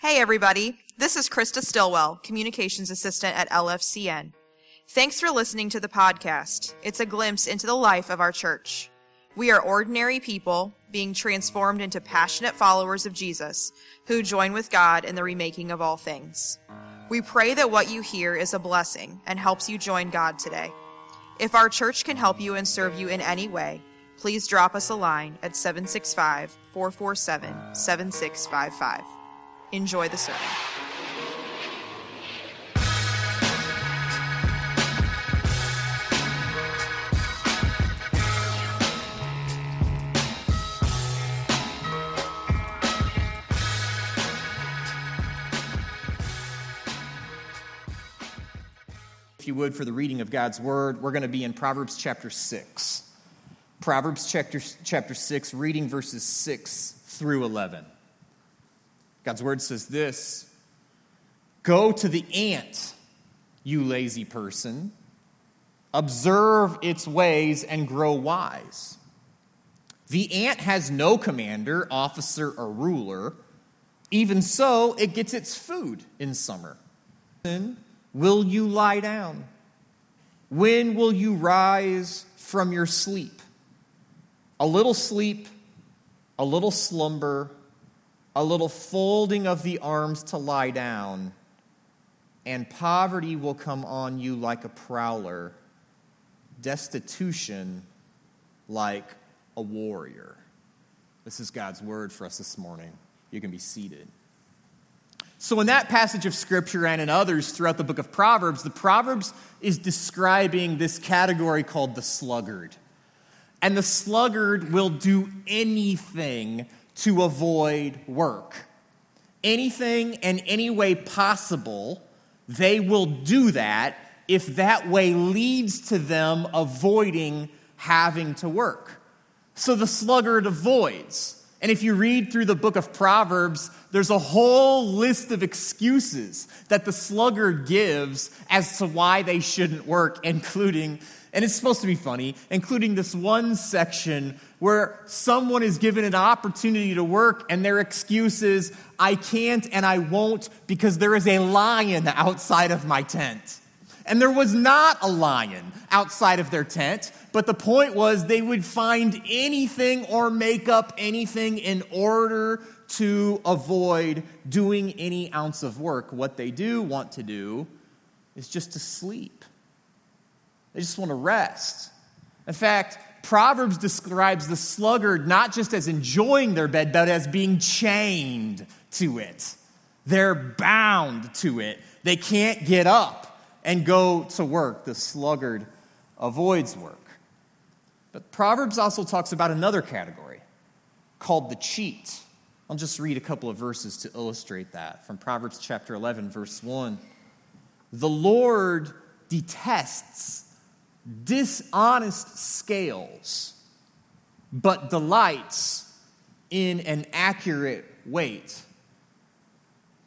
Hey, everybody. This is Krista Stillwell, Communications Assistant at LFCN. Thanks for listening to the podcast. It's a glimpse into the life of our church. We are ordinary people being transformed into passionate followers of Jesus who join with God in the remaking of all things. We pray that what you hear is a blessing and helps you join God today. If our church can help you and serve you in any way, please drop us a line at 765 447 7655. Enjoy the sermon. If you would, for the reading of God's word, we're going to be in Proverbs chapter 6. Proverbs chapter, chapter 6, reading verses 6 through 11. God's word says this Go to the ant, you lazy person. Observe its ways and grow wise. The ant has no commander, officer, or ruler. Even so, it gets its food in summer. Will you lie down? When will you rise from your sleep? A little sleep, a little slumber, a little folding of the arms to lie down, and poverty will come on you like a prowler, destitution like a warrior. This is God's word for us this morning. You can be seated. So, in that passage of scripture and in others throughout the book of Proverbs, the Proverbs is describing this category called the sluggard. And the sluggard will do anything to avoid work. Anything and any way possible, they will do that if that way leads to them avoiding having to work. So the sluggard avoids. And if you read through the book of Proverbs, there's a whole list of excuses that the sluggard gives as to why they shouldn't work, including, and it's supposed to be funny, including this one section where someone is given an opportunity to work and their excuse is, I can't and I won't because there is a lion outside of my tent. And there was not a lion outside of their tent, but the point was they would find anything or make up anything in order to avoid doing any ounce of work. What they do want to do is just to sleep, they just want to rest. In fact, Proverbs describes the sluggard not just as enjoying their bed, but as being chained to it. They're bound to it. They can't get up and go to work. The sluggard avoids work. But Proverbs also talks about another category called the cheat. I'll just read a couple of verses to illustrate that from Proverbs chapter 11, verse 1. The Lord detests dishonest scales, but delights in an accurate weight.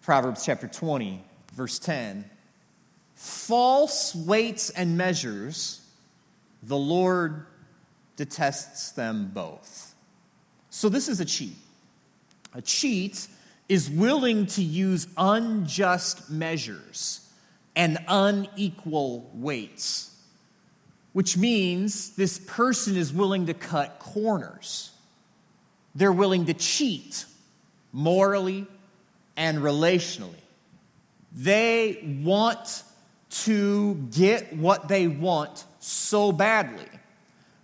Proverbs chapter 20, verse 10 false weights and measures, the Lord detests them both. So, this is a cheat. A cheat is willing to use unjust measures and unequal weights, which means this person is willing to cut corners. They're willing to cheat morally and relationally. They want to get what they want so badly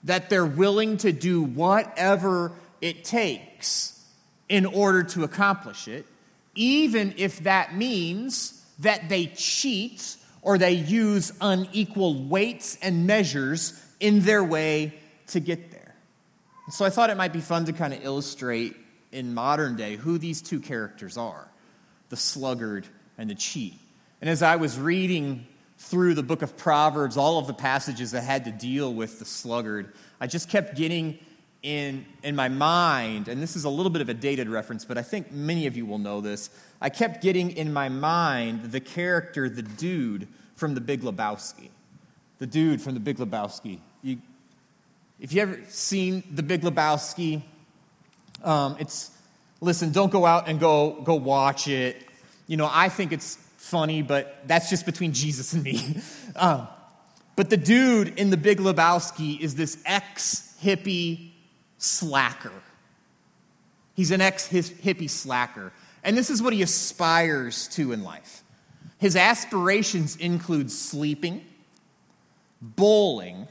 that they're willing to do whatever it takes in order to accomplish it, even if that means that they cheat or they use unequal weights and measures in their way to get there. so I thought it might be fun to kind of illustrate in modern day who these two characters are the sluggard and the cheat. And as I was reading through the book of Proverbs, all of the passages that had to deal with the sluggard, I just kept getting in, in my mind, and this is a little bit of a dated reference, but I think many of you will know this. I kept getting in my mind the character, the dude from the Big Lebowski. The dude from the Big Lebowski. You, if you ever seen the Big Lebowski, um, it's listen. Don't go out and go go watch it. You know, I think it's funny, but that's just between Jesus and me. um, but the dude in the Big Lebowski is this ex hippie slacker. He's an ex hippie slacker. And this is what he aspires to in life. His aspirations include sleeping, bowling,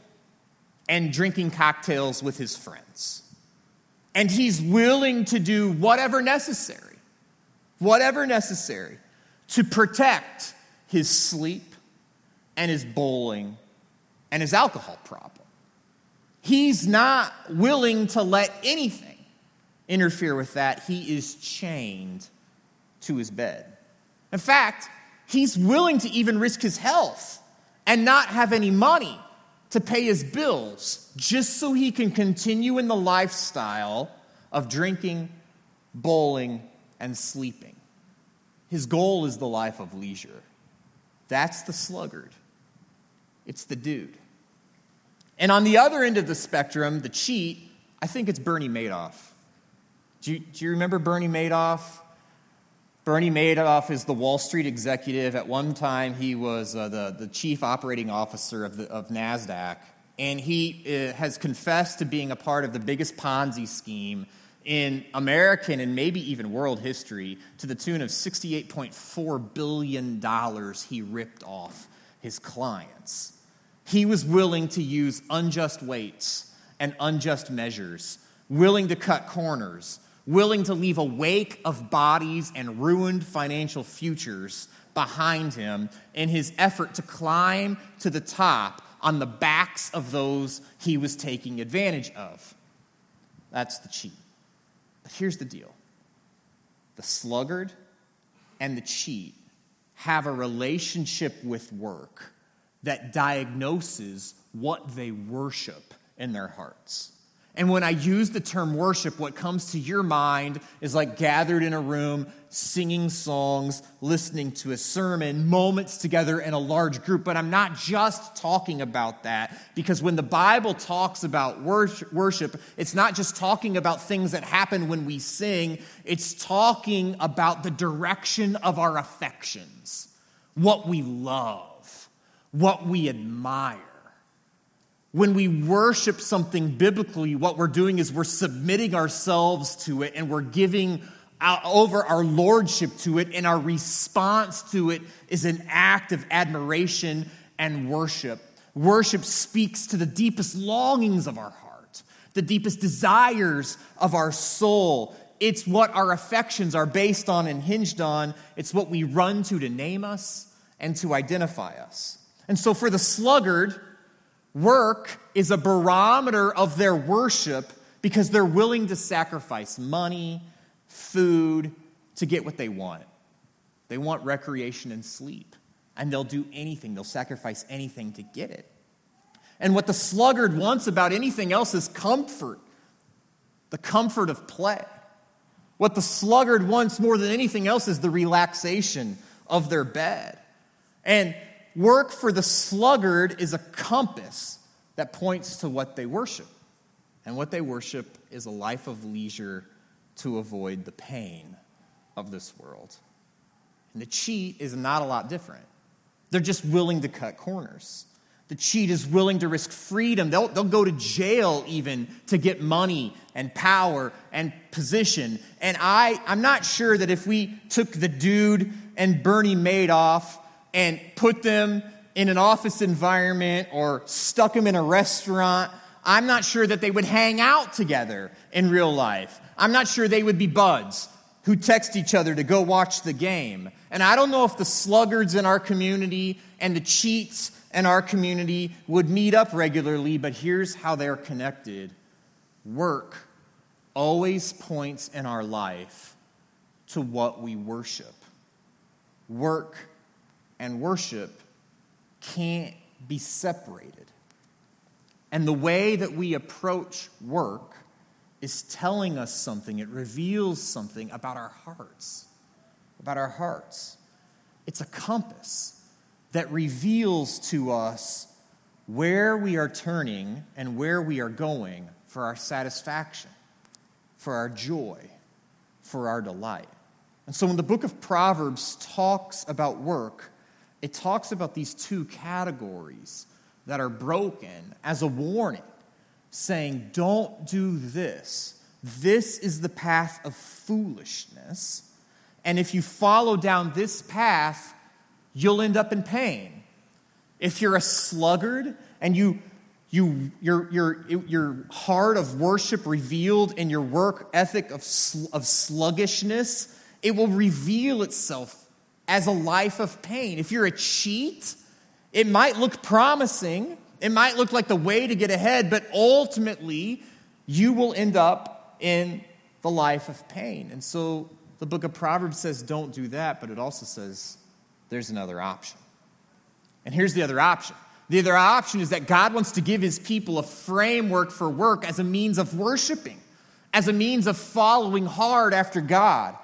and drinking cocktails with his friends. And he's willing to do whatever necessary, whatever necessary to protect his sleep and his bowling and his alcohol problem. He's not willing to let anything interfere with that. He is chained to his bed. In fact, he's willing to even risk his health and not have any money to pay his bills just so he can continue in the lifestyle of drinking, bowling, and sleeping. His goal is the life of leisure. That's the sluggard, it's the dude. And on the other end of the spectrum, the cheat, I think it's Bernie Madoff. Do you, do you remember Bernie Madoff? Bernie Madoff is the Wall Street executive. At one time, he was uh, the, the chief operating officer of, the, of NASDAQ. And he uh, has confessed to being a part of the biggest Ponzi scheme in American and maybe even world history to the tune of $68.4 billion he ripped off his clients. He was willing to use unjust weights and unjust measures, willing to cut corners, willing to leave a wake of bodies and ruined financial futures behind him in his effort to climb to the top on the backs of those he was taking advantage of. That's the cheat. But here's the deal the sluggard and the cheat have a relationship with work that diagnoses what they worship in their hearts. And when I use the term worship, what comes to your mind is like gathered in a room, singing songs, listening to a sermon, moments together in a large group. But I'm not just talking about that because when the Bible talks about worship, it's not just talking about things that happen when we sing, it's talking about the direction of our affections, what we love, what we admire. When we worship something biblically, what we're doing is we're submitting ourselves to it and we're giving over our lordship to it, and our response to it is an act of admiration and worship. Worship speaks to the deepest longings of our heart, the deepest desires of our soul. It's what our affections are based on and hinged on. It's what we run to to name us and to identify us. And so, for the sluggard, Work is a barometer of their worship because they're willing to sacrifice money, food to get what they want. They want recreation and sleep, and they'll do anything, they'll sacrifice anything to get it. And what the sluggard wants about anything else is comfort, the comfort of play. What the sluggard wants more than anything else is the relaxation of their bed. And Work for the sluggard is a compass that points to what they worship. And what they worship is a life of leisure to avoid the pain of this world. And the cheat is not a lot different. They're just willing to cut corners. The cheat is willing to risk freedom. They'll, they'll go to jail even to get money and power and position. And I, I'm not sure that if we took the dude and Bernie Madoff and put them in an office environment or stuck them in a restaurant, I'm not sure that they would hang out together in real life. I'm not sure they would be buds who text each other to go watch the game. And I don't know if the sluggards in our community and the cheats in our community would meet up regularly, but here's how they're connected work always points in our life to what we worship. Work and worship can't be separated. And the way that we approach work is telling us something, it reveals something about our hearts. About our hearts. It's a compass that reveals to us where we are turning and where we are going for our satisfaction, for our joy, for our delight. And so when the book of Proverbs talks about work, it talks about these two categories that are broken as a warning, saying, Don't do this. This is the path of foolishness. And if you follow down this path, you'll end up in pain. If you're a sluggard and you you, your, your, your heart of worship revealed in your work ethic of, of sluggishness, it will reveal itself as a life of pain. If you're a cheat, it might look promising, it might look like the way to get ahead, but ultimately, you will end up in the life of pain. And so the book of Proverbs says, don't do that, but it also says there's another option. And here's the other option the other option is that God wants to give his people a framework for work as a means of worshiping, as a means of following hard after God.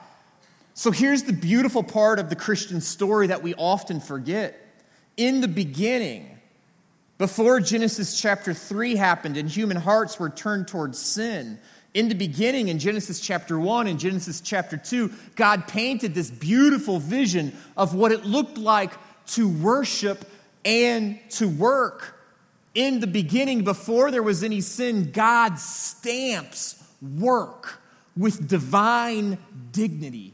So here's the beautiful part of the Christian story that we often forget. In the beginning, before Genesis chapter 3 happened and human hearts were turned towards sin, in the beginning, in Genesis chapter 1 and Genesis chapter 2, God painted this beautiful vision of what it looked like to worship and to work. In the beginning, before there was any sin, God stamps work with divine dignity.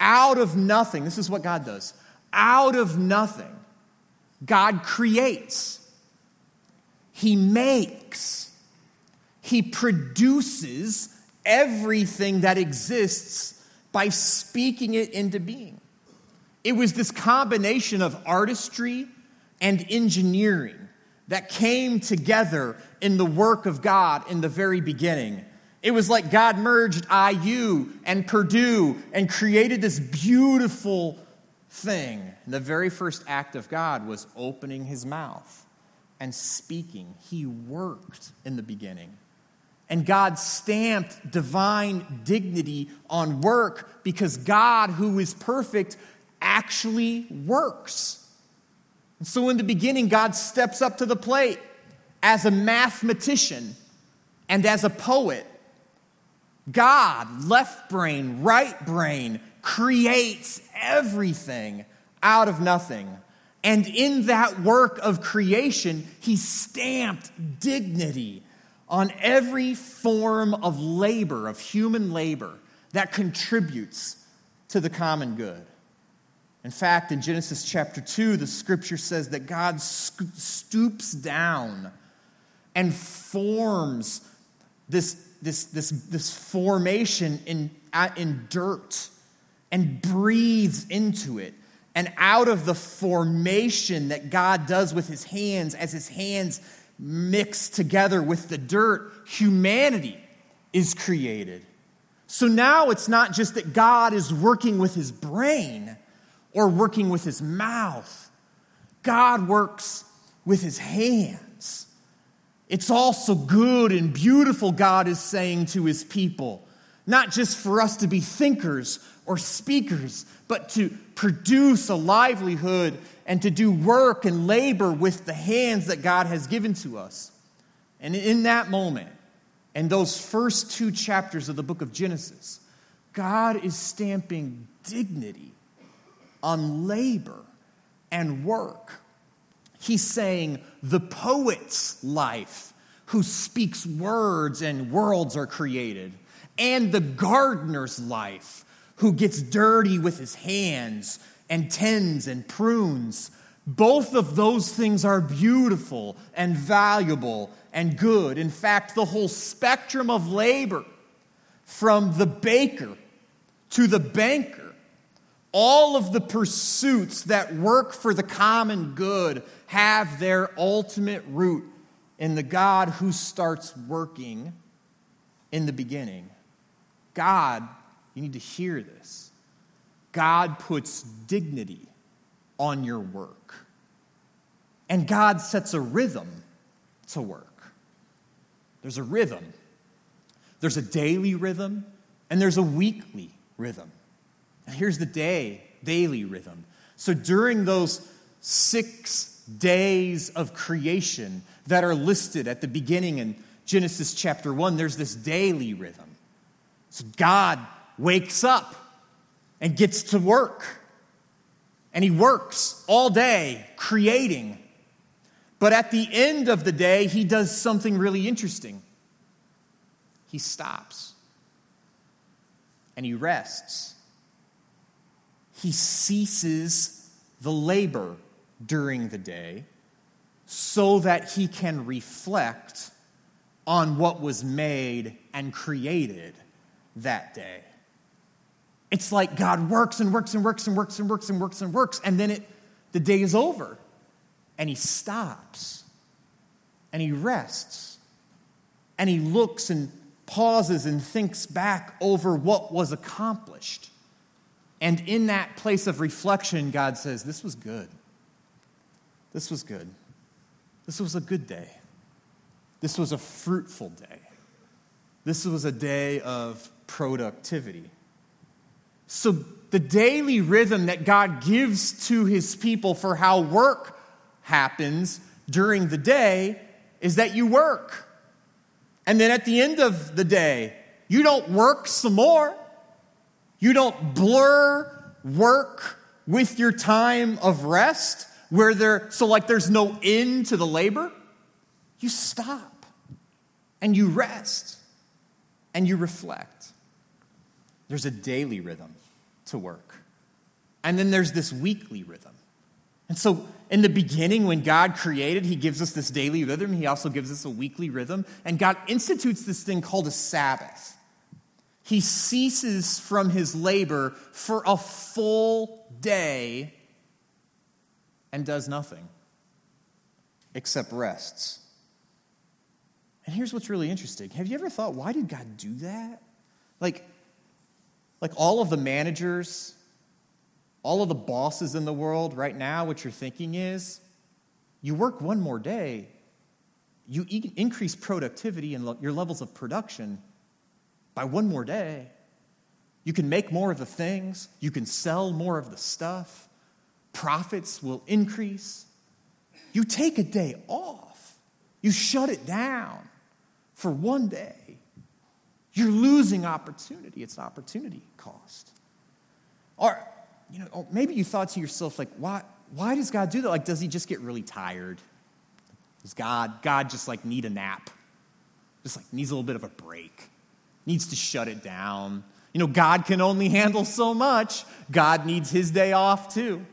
Out of nothing, this is what God does. Out of nothing, God creates, He makes, He produces everything that exists by speaking it into being. It was this combination of artistry and engineering that came together in the work of God in the very beginning. It was like God merged IU and Purdue and created this beautiful thing. And the very first act of God was opening his mouth and speaking. He worked in the beginning. And God stamped divine dignity on work because God, who is perfect, actually works. And so, in the beginning, God steps up to the plate as a mathematician and as a poet. God, left brain, right brain, creates everything out of nothing. And in that work of creation, he stamped dignity on every form of labor, of human labor, that contributes to the common good. In fact, in Genesis chapter 2, the scripture says that God stoops down and forms this, this, this, this formation in, in dirt and breathes into it. And out of the formation that God does with his hands, as his hands mix together with the dirt, humanity is created. So now it's not just that God is working with his brain or working with his mouth. God works with his hands. It's also good and beautiful, God is saying to his people, not just for us to be thinkers or speakers, but to produce a livelihood and to do work and labor with the hands that God has given to us. And in that moment, in those first two chapters of the book of Genesis, God is stamping dignity on labor and work. He's saying the poet's life, who speaks words and worlds are created, and the gardener's life, who gets dirty with his hands and tends and prunes. Both of those things are beautiful and valuable and good. In fact, the whole spectrum of labor, from the baker to the banker, all of the pursuits that work for the common good have their ultimate root in the God who starts working in the beginning. God, you need to hear this. God puts dignity on your work. And God sets a rhythm to work. There's a rhythm. There's a daily rhythm and there's a weekly rhythm. Here's the day, daily rhythm. So during those six days of creation that are listed at the beginning in Genesis chapter 1, there's this daily rhythm. So God wakes up and gets to work. And he works all day creating. But at the end of the day, he does something really interesting. He stops and he rests. He ceases the labor during the day so that he can reflect on what was made and created that day. It's like God works and works and works and works and works and works and works, and then it, the day is over, and he stops, and he rests, and he looks and pauses and thinks back over what was accomplished. And in that place of reflection, God says, This was good. This was good. This was a good day. This was a fruitful day. This was a day of productivity. So, the daily rhythm that God gives to his people for how work happens during the day is that you work. And then at the end of the day, you don't work some more. You don't blur work with your time of rest where there so like there's no end to the labor. You stop and you rest and you reflect. There's a daily rhythm to work. And then there's this weekly rhythm. And so, in the beginning, when God created, He gives us this daily rhythm. He also gives us a weekly rhythm. And God institutes this thing called a Sabbath. He ceases from His labor for a full day and does nothing except rests. And here's what's really interesting. Have you ever thought, why did God do that? Like, like all of the managers, all of the bosses in the world right now, what you're thinking is, you work one more day, you increase productivity and your levels of production by one more day. You can make more of the things, you can sell more of the stuff, profits will increase. You take a day off, you shut it down for one day, you're losing opportunity. It's an opportunity cost. Or, you know, or maybe you thought to yourself, like, why, why does God do that? Like, does he just get really tired? Does God, God just like need a nap? Just like needs a little bit of a break, needs to shut it down. You know, God can only handle so much. God needs his day off too.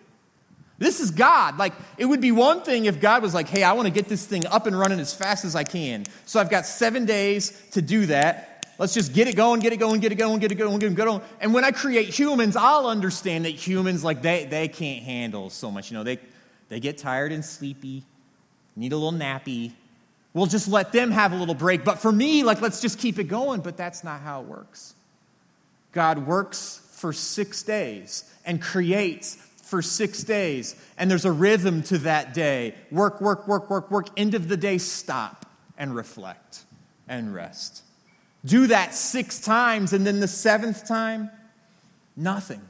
This is God. Like, it would be one thing if God was like, hey, I want to get this thing up and running as fast as I can. So I've got seven days to do that. Let's just get it going, get it going, get it going, get it going, get it going. And when I create humans, I'll understand that humans, like, they, they can't handle so much. You know, they, they get tired and sleepy, need a little nappy. We'll just let them have a little break. But for me, like, let's just keep it going. But that's not how it works. God works for six days and creates for six days, and there's a rhythm to that day work, work, work, work, work. End of the day, stop and reflect and rest. Do that six times, and then the seventh time, nothing.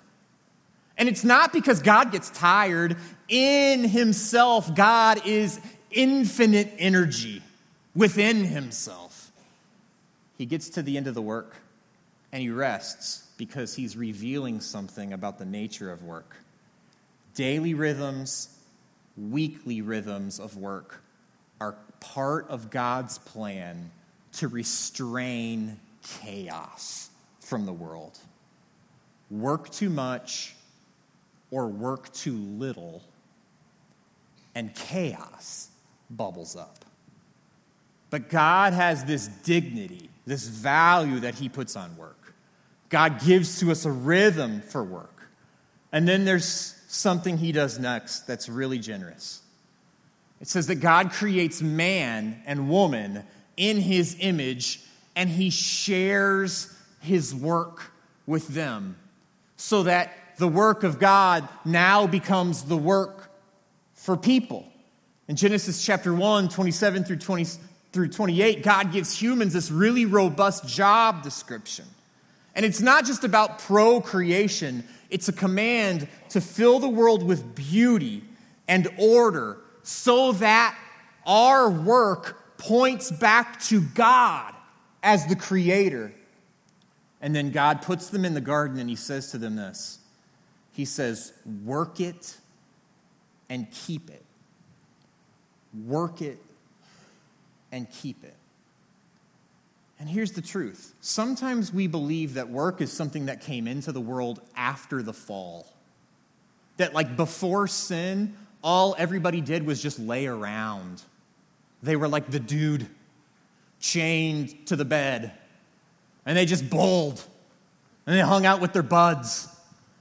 And it's not because God gets tired. In Himself, God is infinite energy within Himself. He gets to the end of the work and He rests because He's revealing something about the nature of work daily rhythms, weekly rhythms of work are part of God's plan to restrain chaos from the world. Work too much or work too little, and chaos bubbles up. But God has this dignity, this value that He puts on work. God gives to us a rhythm for work. And then there's something he does next that's really generous. It says that God creates man and woman in his image, and he shares his work with them so that the work of God now becomes the work for people. In Genesis chapter 1, 27 through 20 through 28, God gives humans this really robust job description. And it's not just about procreation, it's a command to fill the world with beauty and order so that our work points back to God as the creator. And then God puts them in the garden and he says to them this He says, work it and keep it. Work it and keep it. And here's the truth sometimes we believe that work is something that came into the world after the fall. That, like, before sin, all everybody did was just lay around. They were like the dude chained to the bed, and they just bowled, and they hung out with their buds,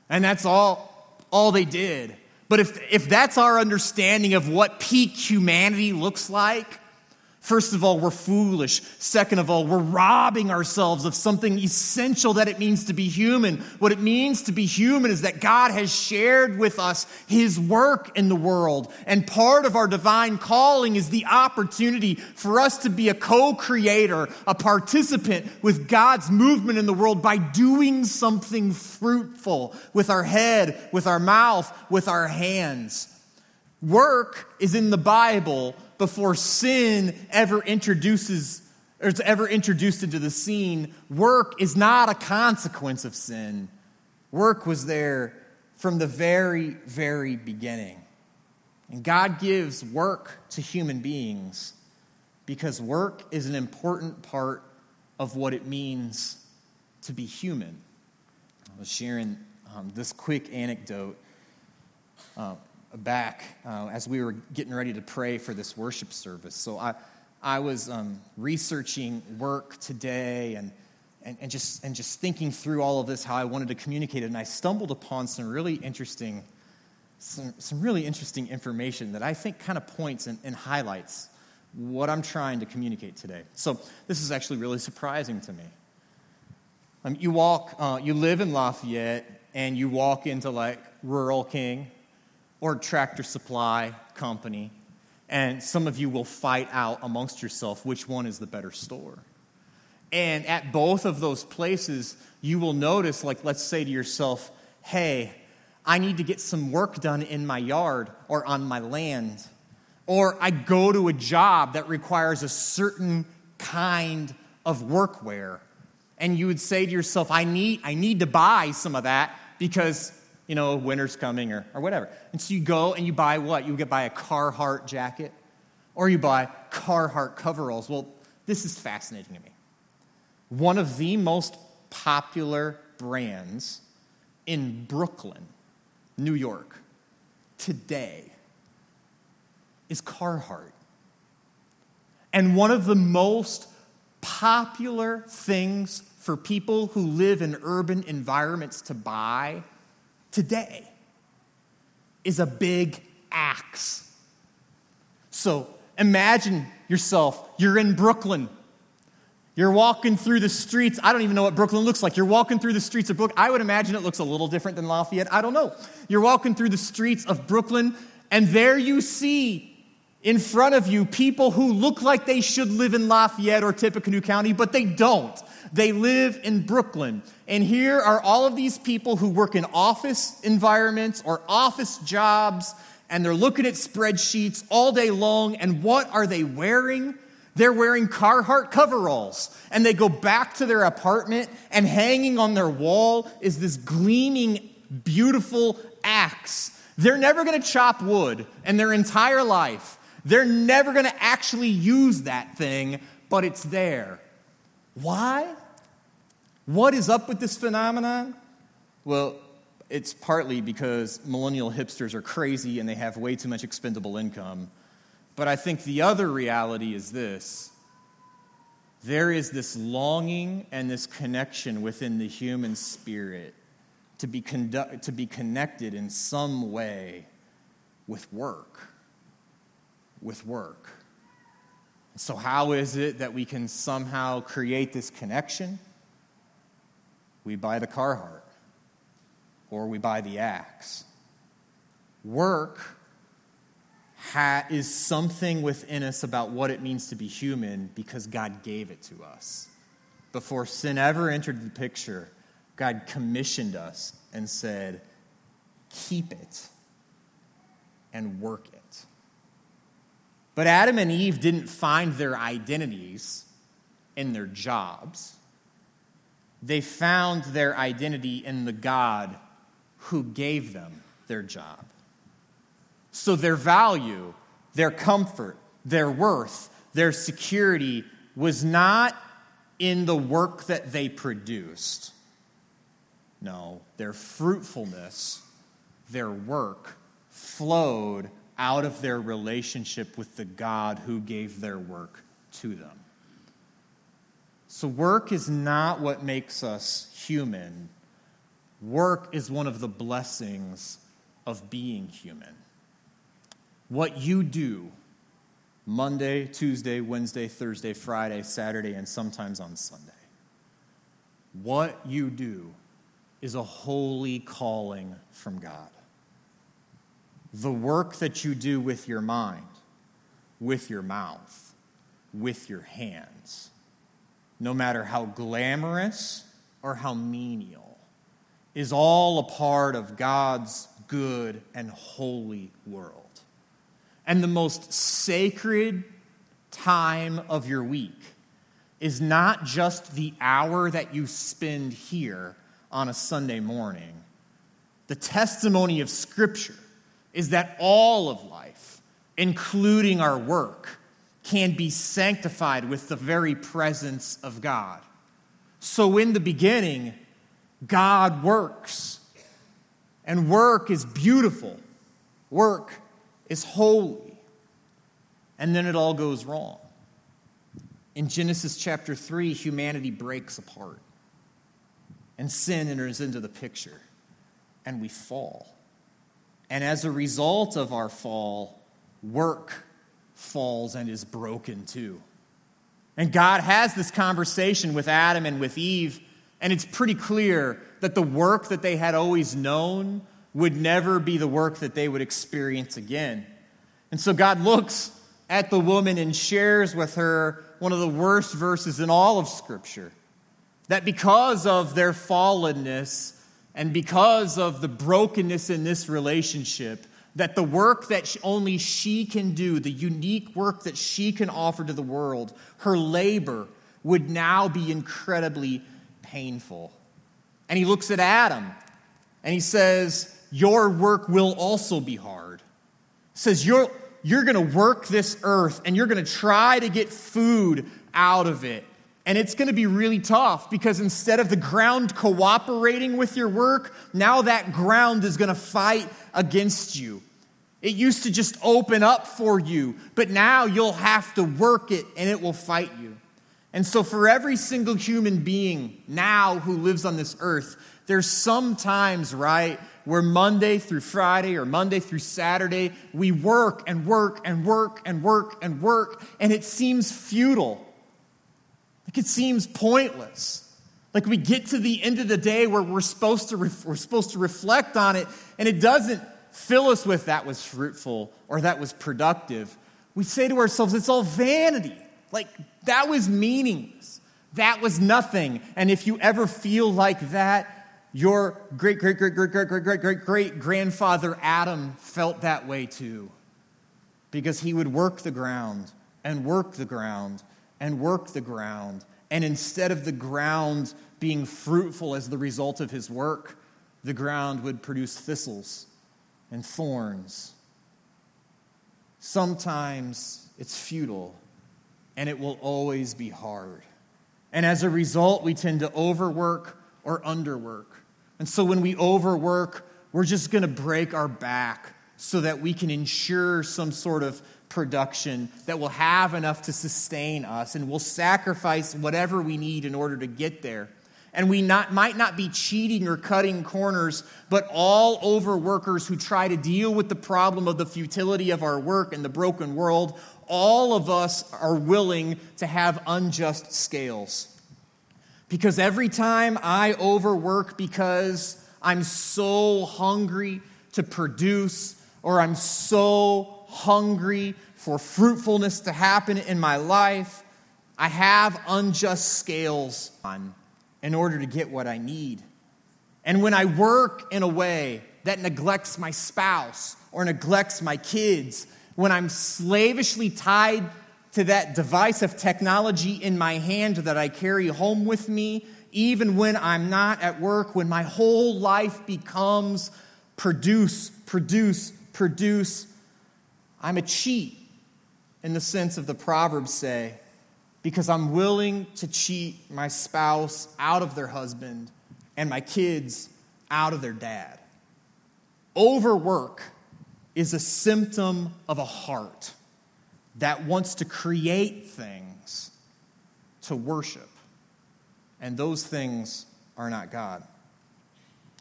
and that's all, all they did. But if, if that's our understanding of what peak humanity looks like, First of all, we're foolish. Second of all, we're robbing ourselves of something essential that it means to be human. What it means to be human is that God has shared with us his work in the world. And part of our divine calling is the opportunity for us to be a co creator, a participant with God's movement in the world by doing something fruitful with our head, with our mouth, with our hands. Work is in the Bible before sin ever introduces or it's ever introduced into the scene, work is not a consequence of sin. Work was there from the very, very beginning. And God gives work to human beings because work is an important part of what it means to be human. I was sharing um, this quick anecdote. Uh, back uh, as we were getting ready to pray for this worship service. So I, I was um, researching work today and, and, and, just, and just thinking through all of this, how I wanted to communicate it. And I stumbled upon some really interesting, some, some really interesting information that I think kind of points and, and highlights what I'm trying to communicate today. So this is actually really surprising to me. Um, you walk, uh, you live in Lafayette, and you walk into like Rural King or Tractor Supply Company, and some of you will fight out amongst yourself which one is the better store. And at both of those places, you will notice, like, let's say to yourself, hey, I need to get some work done in my yard or on my land. Or I go to a job that requires a certain kind of workwear. And you would say to yourself, I need, I need to buy some of that because you know, winter's coming or, or whatever. And so you go and you buy what? You get buy a Carhartt jacket or you buy Carhartt coveralls. Well, this is fascinating to me. One of the most popular brands in Brooklyn, New York, today is Carhartt. And one of the most popular things for people who live in urban environments to buy today is a big axe. So imagine yourself, you're in Brooklyn. You're walking through the streets. I don't even know what Brooklyn looks like. You're walking through the streets of Brooklyn. I would imagine it looks a little different than Lafayette. I don't know. You're walking through the streets of Brooklyn, and there you see in front of you people who look like they should live in Lafayette or Tippecanoe County, but they don't. They live in Brooklyn. And here are all of these people who work in office environments or office jobs, and they're looking at spreadsheets all day long. And what are they wearing? They're wearing Carhartt coveralls. And they go back to their apartment, and hanging on their wall is this gleaming, beautiful axe. They're never gonna chop wood in their entire life. They're never gonna actually use that thing, but it's there. Why? What is up with this phenomenon? Well, it's partly because millennial hipsters are crazy and they have way too much expendable income. But I think the other reality is this there is this longing and this connection within the human spirit to be, to be connected in some way with work. With work. So, how is it that we can somehow create this connection? We buy the Carhartt or we buy the axe. Work ha- is something within us about what it means to be human because God gave it to us. Before sin ever entered the picture, God commissioned us and said, Keep it and work it. But Adam and Eve didn't find their identities in their jobs they found their identity in the God who gave them their job. So their value, their comfort, their worth, their security was not in the work that they produced. No, their fruitfulness, their work, flowed out of their relationship with the God who gave their work to them. So, work is not what makes us human. Work is one of the blessings of being human. What you do Monday, Tuesday, Wednesday, Thursday, Friday, Saturday, and sometimes on Sunday. What you do is a holy calling from God. The work that you do with your mind, with your mouth, with your hands, no matter how glamorous or how menial, is all a part of God's good and holy world. And the most sacred time of your week is not just the hour that you spend here on a Sunday morning. The testimony of Scripture is that all of life, including our work, can be sanctified with the very presence of God. So, in the beginning, God works. And work is beautiful. Work is holy. And then it all goes wrong. In Genesis chapter 3, humanity breaks apart. And sin enters into the picture. And we fall. And as a result of our fall, work falls and is broken too. And God has this conversation with Adam and with Eve, and it's pretty clear that the work that they had always known would never be the work that they would experience again. And so God looks at the woman and shares with her one of the worst verses in all of Scripture that because of their fallenness and because of the brokenness in this relationship, that the work that only she can do, the unique work that she can offer to the world, her labor would now be incredibly painful. And he looks at Adam and he says, your work will also be hard. It says you're, you're going to work this earth and you're going to try to get food out of it. And it's going to be really tough because instead of the ground cooperating with your work, now that ground is going to fight against you. It used to just open up for you, but now you'll have to work it and it will fight you. And so, for every single human being now who lives on this earth, there's some times, right, where Monday through Friday or Monday through Saturday, we work and work and work and work and work, and it seems futile. Like it seems pointless. Like we get to the end of the day where we're supposed to, re- we're supposed to reflect on it, and it doesn't fill us with that was fruitful or that was productive. We say to ourselves, it's all vanity. Like that was meaningless. That was nothing. And if you ever feel like that, your great, great, great, great, great, great, great, great, great grandfather Adam felt that way too. Because he would work the ground and work the ground and work the ground. And instead of the ground being fruitful as the result of his work, the ground would produce thistles and thorns. Sometimes it's futile and it will always be hard. And as a result, we tend to overwork or underwork. And so when we overwork, we're just going to break our back so that we can ensure some sort of production that will have enough to sustain us and we'll sacrifice whatever we need in order to get there. And we not, might not be cheating or cutting corners, but all over workers who try to deal with the problem of the futility of our work in the broken world, all of us are willing to have unjust scales. Because every time I overwork because I'm so hungry to produce, or I'm so hungry for fruitfulness to happen in my life, I have unjust scales on in order to get what I need. And when I work in a way that neglects my spouse or neglects my kids, when I'm slavishly tied to that device of technology in my hand that I carry home with me even when I'm not at work, when my whole life becomes produce, produce, produce. I'm a cheat in the sense of the Proverbs say, because I'm willing to cheat my spouse out of their husband and my kids out of their dad. Overwork is a symptom of a heart that wants to create things to worship. And those things are not God.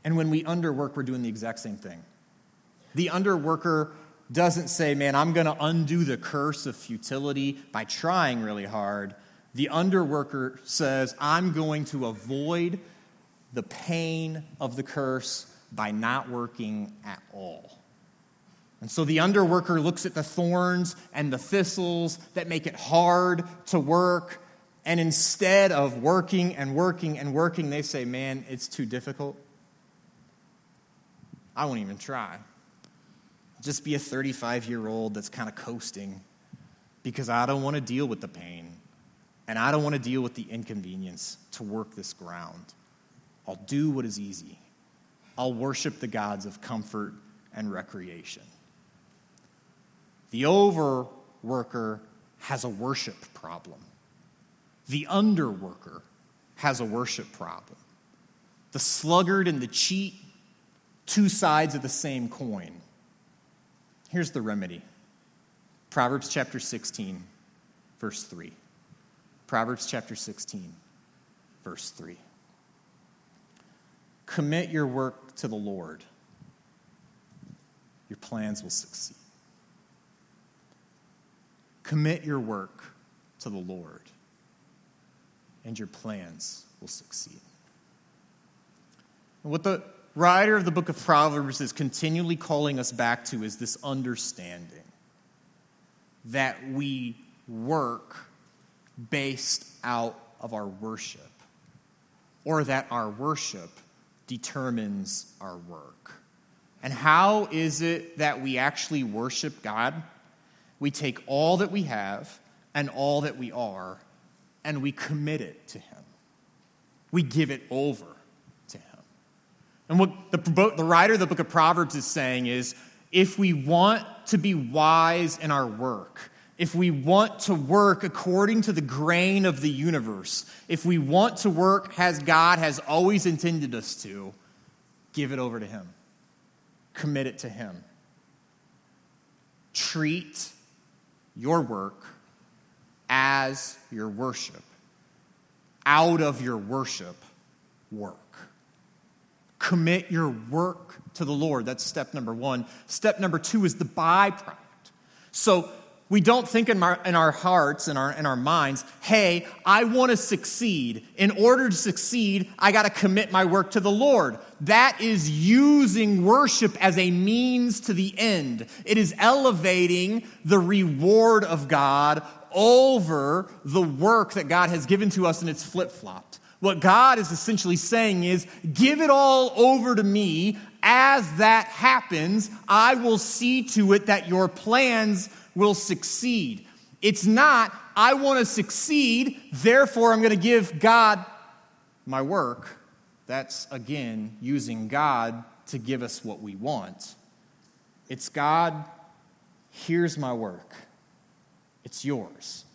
And when we underwork, we're doing the exact same thing. The underworker doesn't say, man, I'm going to undo the curse of futility by trying really hard. The underworker says, I'm going to avoid the pain of the curse by not working at all. And so the underworker looks at the thorns and the thistles that make it hard to work. And instead of working and working and working, they say, Man, it's too difficult. I won't even try. Just be a 35 year old that's kind of coasting because I don't want to deal with the pain and I don't want to deal with the inconvenience to work this ground. I'll do what is easy. I'll worship the gods of comfort and recreation. The overworker has a worship problem. The underworker has a worship problem. The sluggard and the cheat, two sides of the same coin. Here's the remedy Proverbs chapter 16, verse 3. Proverbs chapter 16, verse 3. Commit your work to the Lord, your plans will succeed. Commit your work to the Lord, and your plans will succeed. what the writer of the book of Proverbs is continually calling us back to is this understanding that we work based out of our worship, or that our worship determines our work. And how is it that we actually worship God? We take all that we have and all that we are, and we commit it to Him. We give it over. And what the, the writer of the book of Proverbs is saying is if we want to be wise in our work, if we want to work according to the grain of the universe, if we want to work as God has always intended us to, give it over to Him. Commit it to Him. Treat your work as your worship. Out of your worship, work. Commit your work to the Lord. That's step number one. Step number two is the byproduct. So we don't think in our, in our hearts and our, in our minds, hey, I want to succeed. In order to succeed, I got to commit my work to the Lord. That is using worship as a means to the end. It is elevating the reward of God over the work that God has given to us, and it's flip flopped. What God is essentially saying is, give it all over to me. As that happens, I will see to it that your plans will succeed. It's not, I want to succeed, therefore I'm going to give God my work. That's, again, using God to give us what we want. It's God, here's my work. It's yours.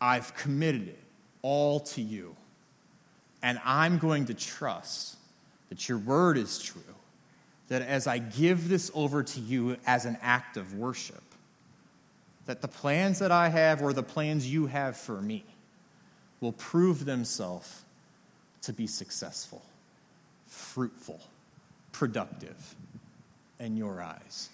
I've committed it all to you. And I'm going to trust that your word is true, that as I give this over to you as an act of worship, that the plans that I have or the plans you have for me will prove themselves to be successful, fruitful, productive in your eyes.